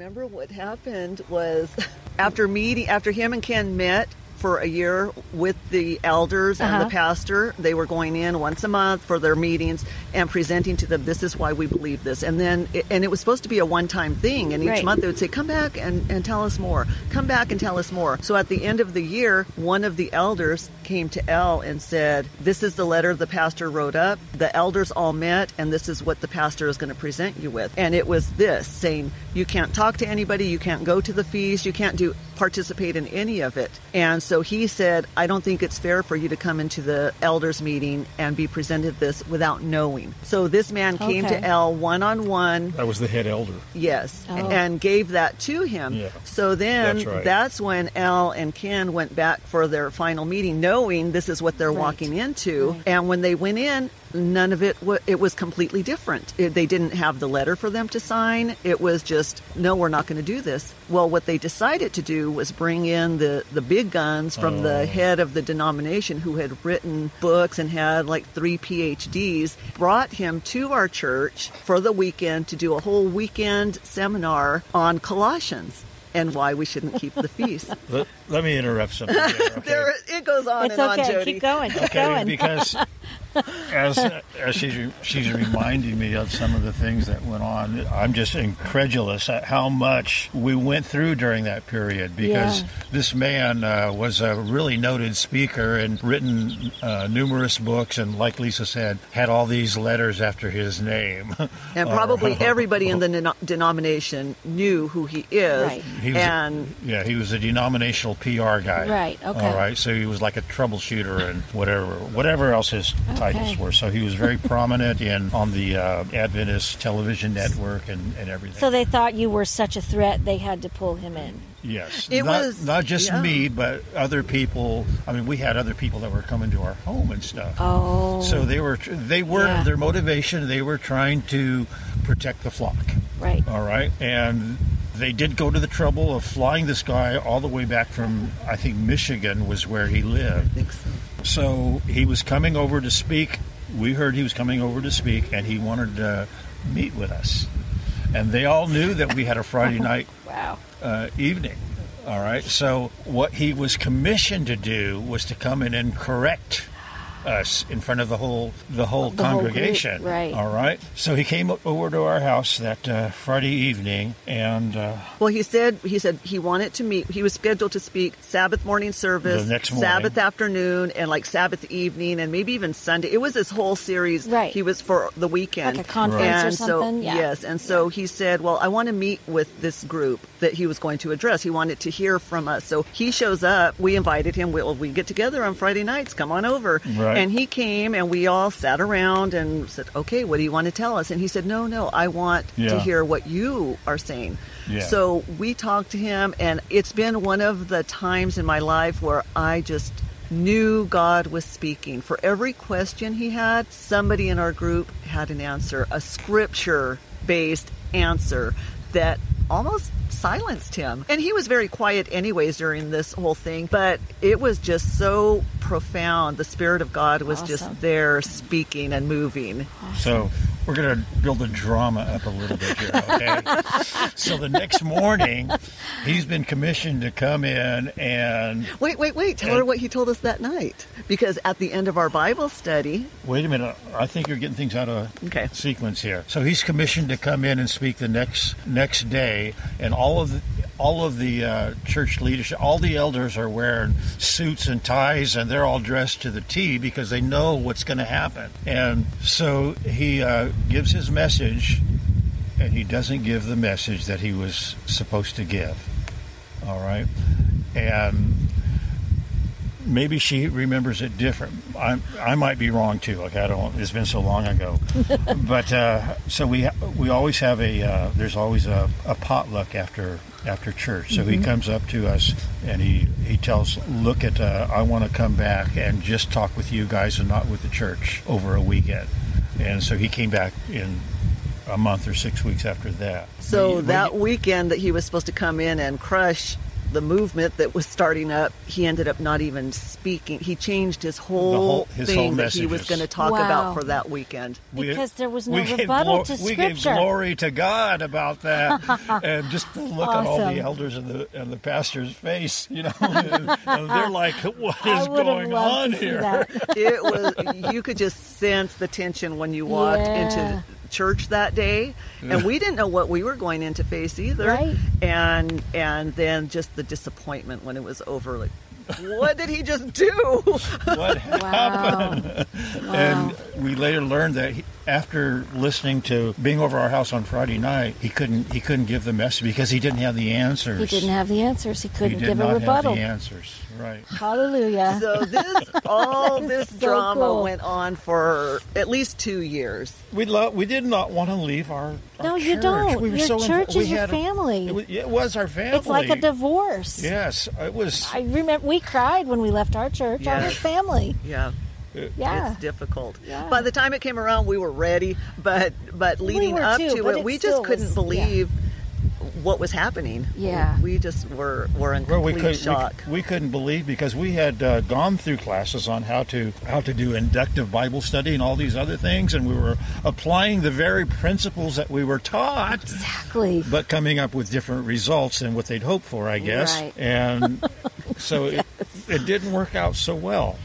remember what happened was after meeting, after him and Ken met for a year with the elders and Uh-huh. the pastor, they were going in once a month for their meetings and presenting to them, this is why we believe this. And then, and it was supposed to be a one time thing. And each Right. month they would say, come back and, and tell us more. Come back and tell us more. So at the end of the year, one of the elders came to Elle and said, This is the letter the pastor wrote up. The elders all met, and this is what the pastor is going to present you with. And it was this saying, You can't talk to anybody, you can't go to the feast, you can't do participate in any of it. And so he said, I don't think it's fair for you to come into the elders meeting and be presented this without knowing. So this man came Okay. to L one on one That was the head elder. Yes, Oh. and gave that to him. Yeah. So then That's right. that's when L and Ken went back for their final meeting, knowing this is what they're Right. walking into. Right. And when they went in, none of it wa it was completely different. It, they didn't have the letter for them to sign. It was just no, we're not going to do this. Well, what they decided to do was bring in the the big guns from the oh. head of the denomination who had written books and had like three PhDs. Brought him to our church for the weekend to do a whole weekend seminar on Colossians and why we shouldn't keep the feast. Let, let me interrupt something here. Okay? There, it goes on It's and okay. on, Jody. Keep going. Keep Okay, going. because as as she's she's reminding me of some of the things that went on, I'm just incredulous at how much we went through during that period. Because Yeah. this man uh, was a really noted speaker and written uh, numerous books, and like Lisa said, had all these letters after his name. And probably everybody in the deno- denomination knew who he is. Right. He was- And Yeah, he was a denominational PR guy. Right, okay. All right, so he was like a troubleshooter and whatever, whatever else his titles were. So he was very prominent in on the uh, Adventist television network and, and everything. So they thought you were such a threat, they had to pull him in. yes, It not, was- not just yeah. me, but other people. I mean, we had other people that were coming to our home and stuff. Oh. So they were they were Yeah. their motivation. They were trying to protect the flock. Right. All right. And they did go to the trouble of flying this guy all the way back from, I think, Michigan was where he lived. I think so. So he was coming over to speak. We heard he was coming over to speak, and he wanted to meet with us. And they all knew that we had a Friday night Wow. uh, evening. All right. So what he was commissioned to do was to come in and correct us in front of the whole the whole The whole group, congregation. right. All right. So he came over to our house that uh, Friday evening, and uh, Well, he said he said he wanted to meet. He was scheduled to speak Sabbath morning service, The next morning. Sabbath afternoon, and like Sabbath evening, and maybe even Sunday. It was this whole series. Right. He was for the weekend, Like a conference or and something? So Yeah. yes, and so he said, "Well, I want to meet with this group that he was going to address. He wanted to hear from us." So he shows up. We invited him. Well, we get together on Friday nights. Come on over. Right. And he came, and we all sat around and said, "Okay, what do you want to tell us?" And he said, "No, no, I want to hear what you are saying." Yeah. So we talked to him, and it's been one of the times in my life where I just knew God was speaking. For every question he had, somebody in our group had an answer, a scripture based answer that almost silenced him. And he was very quiet, anyways, during this whole thing, but it was just so profound. The Spirit of God was Awesome. just there speaking and moving. So we're going to build the drama up a little bit here, okay? so the next morning, he's been commissioned to come in and Wait, wait, wait. Tell her what he told us that night. Because at the end of our Bible study, wait a minute. I think you're getting things out of Okay. sequence here. So he's commissioned to come in and speak the next next day, and all of the, all of the uh, church leadership, all the elders are wearing suits and ties, and they're all dressed to the T because they know what's going to happen. And so he uh, gives his message, and he doesn't give the message that he was supposed to give. All right, and maybe she remembers it different. I, I might be wrong too. Like I don't. It's been so long ago. but uh, so we ha- we always have a. Uh, there's always a, a potluck after after church. So he comes up to us and he he tells, "Look at. Uh, I want to come back and just talk with you guys and not with the church over a weekend." And so he came back in a month or six weeks after that. So But- that weekend that he was supposed to come in and crush the movement that was starting up, he ended up not even speaking. He changed his whole, whole- his thing whole that he was going to talk Wow. about for that weekend. We- Because there was no we gave rebuttal glo- to We gave glory to God about that, and just to look at all the elders and the and the pastor's face, you know, and, and they're like, "What I is would have going on here?" it was you could just sense the tension when you walked Yeah. into church that day and we didn't know what we were going into face either Right. and and then just the disappointment when it was over like what did he just do What happened? Wow. And we later learned that he, after listening to being over our house on Friday night, he couldn't he couldn't give the message because he didn't have the answers. He didn't have the answers. He He couldn't did give not a rebuttal. have the answers. Right. Hallelujah. so this all this So drama cool. went on for at least two years We lo- we did not want to leave our, our No, you church. don't. We were Your so church we is your had a- family. it, was, it was our family. it's like a divorce. Yes, it was. I remember we cried when we left our church. Our family. yeah Yeah. it's difficult. Yeah. By the time it came around, we were ready, but but leading were up too, to it, it we still just couldn't was- believe what was happening. Yeah. we just were were in Well, we complete could shock. we, we couldn't believe because we had uh, gone through classes on how to how to do inductive Bible study and all these other things, and we were applying the very principles that we were taught, Exactly. but coming up with different results than what they'd hoped for, I guess. Right. And so it, it didn't work out so well.